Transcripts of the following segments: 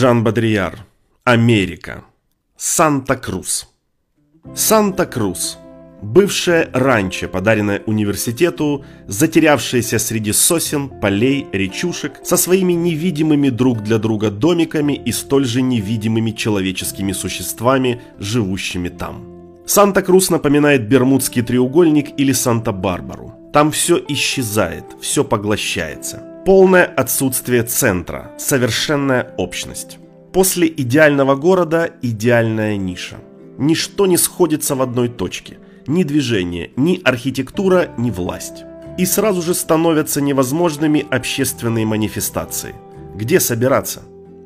Жан Бодрияр. Америка. Санта-Крус. Санта-Крус. Бывшее ранчо, подаренное университету, затерявшееся среди сосен, полей, речушек, со своими невидимыми друг для друга домиками и столь же невидимыми человеческими существами, живущими там. Санта-Крус напоминает Бермудский треугольник или Санта-Барбару. Там все исчезает, все поглощается. Полное отсутствие центра, совершенная общность. После идеального города идеальная ниша. Ничто не сходится в одной точке. Ни движение, ни архитектура, ни власть. И сразу же становятся невозможными общественные манифестации. Где собираться?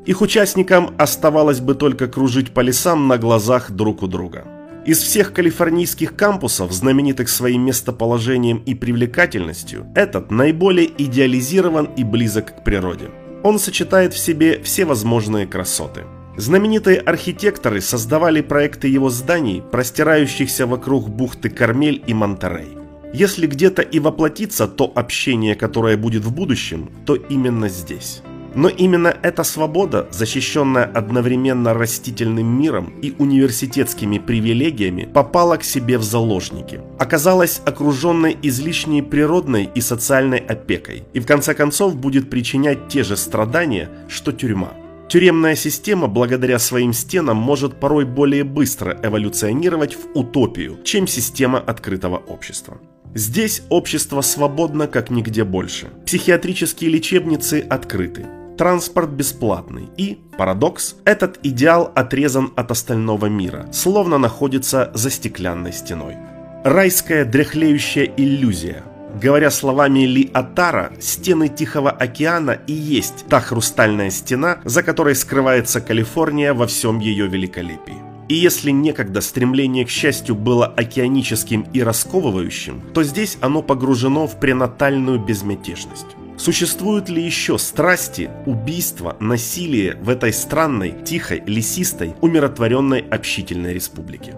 Их участникам оставалось бы только кружить по лесам на глазах друг у друга. Из всех калифорнийских кампусов, знаменитых своим местоположением и привлекательностью, этот наиболее идеализирован и близок к природе. Он сочетает в себе все возможные красоты. Знаменитые архитекторы создавали проекты его зданий, простирающихся вокруг бухты Кармель и Монтерей. Если где-то и воплотится то общение, которое будет в будущем, то именно здесь. Но именно эта свобода, защищенная одновременно растительным миром и университетскими привилегиями, попала к себе в заложники. Оказалась окруженной излишней природной и социальной опекой и в конце концов будет причинять те же страдания, что тюрьма. Тюремная система, благодаря своим стенам, может порой более быстро эволюционировать в утопию, чем система открытого общества. Здесь общество свободно как нигде больше. Психиатрические лечебницы открыты. Транспорт бесплатный. И, парадокс, этот идеал отрезан от остального мира, словно находится за стеклянной стеной. Райская дряхлеющая иллюзия. Говоря словами Ли Атара, стены Тихого океана и есть та хрустальная стена, за которой скрывается Калифорния во всем ее великолепии. И если некогда стремление к счастью было океаническим и расковывающим, то здесь оно погружено в пренатальную безмятежность. Существуют ли еще страсти, убийства, насилие в этой странной, тихой, лесистой, умиротворенной общительной республике?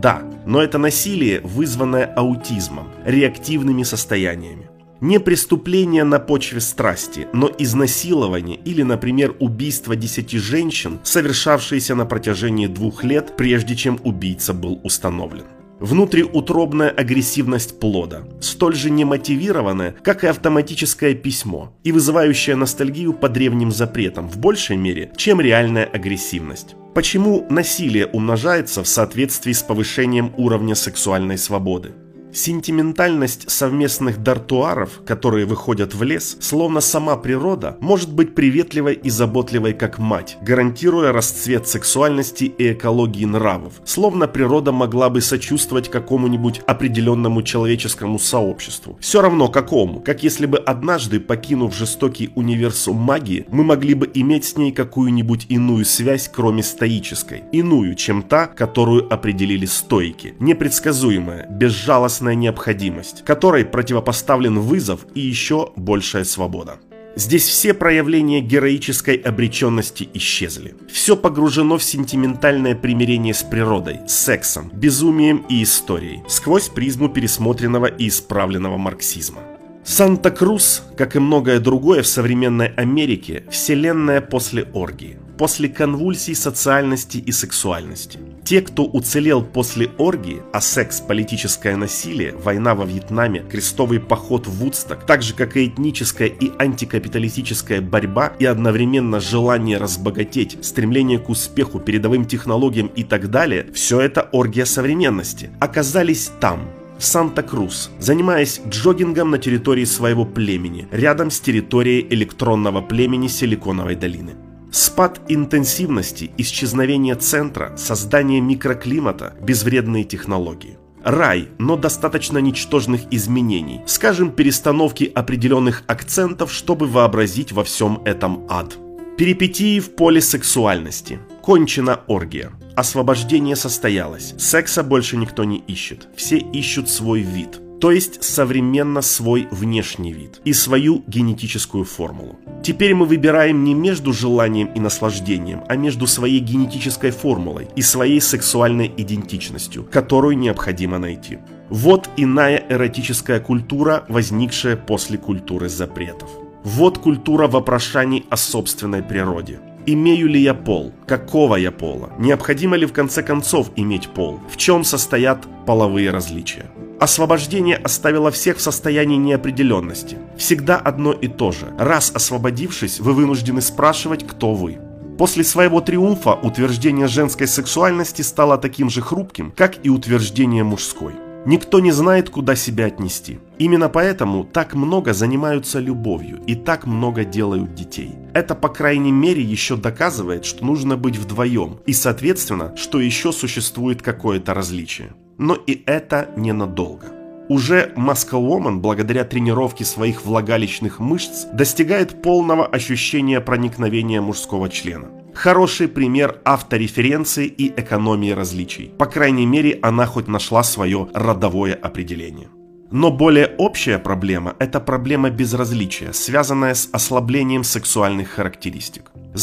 Да, но это насилие, вызванное аутизмом, реактивными состояниями. Не преступление на почве страсти, но изнасилование или, например, убийство десяти женщин, совершавшиеся на протяжении двух лет, прежде чем убийца был установлен. Внутриутробная агрессивность плода, столь же немотивированная, как и автоматическое письмо, и вызывающая ностальгию по древним запретам в большей мере, чем реальная агрессивность. Почему насилие умножается в соответствии с повышением уровня сексуальной свободы? Сентиментальность совместных дартуаров, которые выходят в лес, словно сама природа, может быть приветливой и заботливой как мать, гарантируя расцвет сексуальности и экологии нравов, словно природа могла бы сочувствовать какому-нибудь определенному человеческому сообществу. Все равно какому, как если бы однажды, покинув жестокий универсум магии, мы могли бы иметь с ней какую-нибудь иную связь, кроме стоической, иную, чем та, которую определили стойки, непредсказуемая, безжалостная жизненная необходимость, которой противопоставлен вызов и еще большая свобода. Здесь все проявления героической обреченности исчезли. Все погружено в сентиментальное примирение с природой, сексом, безумием и историей, сквозь призму пересмотренного и исправленного марксизма. Санта-Крус, как и многое другое в современной Америке, вселенная после оргии после конвульсий социальности и сексуальности. Те, кто уцелел после оргии, а секс, политическое насилие, война во Вьетнаме, крестовый поход в Вудсток, так же как и этническая и антикапиталистическая борьба и одновременно желание разбогатеть, стремление к успеху, передовым технологиям и так далее, все это оргия современности, оказались там, в Санта-Крус, занимаясь джогингом на территории своего племени, рядом с территорией электронного племени Силиконовой долины. Спад интенсивности, исчезновение центра, создание микроклимата, безвредные технологии. Рай, но достаточно ничтожных изменений, скажем, перестановки определенных акцентов, чтобы вообразить во всем этом ад. Перипетии в поле сексуальности. Кончена оргия. Освобождение состоялось. Секса больше никто не ищет. Все ищут свой вид то есть современно свой внешний вид и свою генетическую формулу. Теперь мы выбираем не между желанием и наслаждением, а между своей генетической формулой и своей сексуальной идентичностью, которую необходимо найти. Вот иная эротическая культура, возникшая после культуры запретов. Вот культура вопрошаний о собственной природе. Имею ли я пол? Какого я пола? Необходимо ли в конце концов иметь пол? В чем состоят половые различия? Освобождение оставило всех в состоянии неопределенности. Всегда одно и то же. Раз освободившись, вы вынуждены спрашивать, кто вы. После своего триумфа утверждение женской сексуальности стало таким же хрупким, как и утверждение мужской. Никто не знает, куда себя отнести. Именно поэтому так много занимаются любовью и так много делают детей. Это, по крайней мере, еще доказывает, что нужно быть вдвоем и, соответственно, что еще существует какое-то различие. Но и это ненадолго. Уже Маскаломан, благодаря тренировке своих влагалищных мышц, достигает полного ощущения проникновения мужского члена. Хороший пример автореференции и экономии различий. По крайней мере, она хоть нашла свое родовое определение. Но более общая проблема – это проблема безразличия, связанная с ослаблением сексуальных характеристик.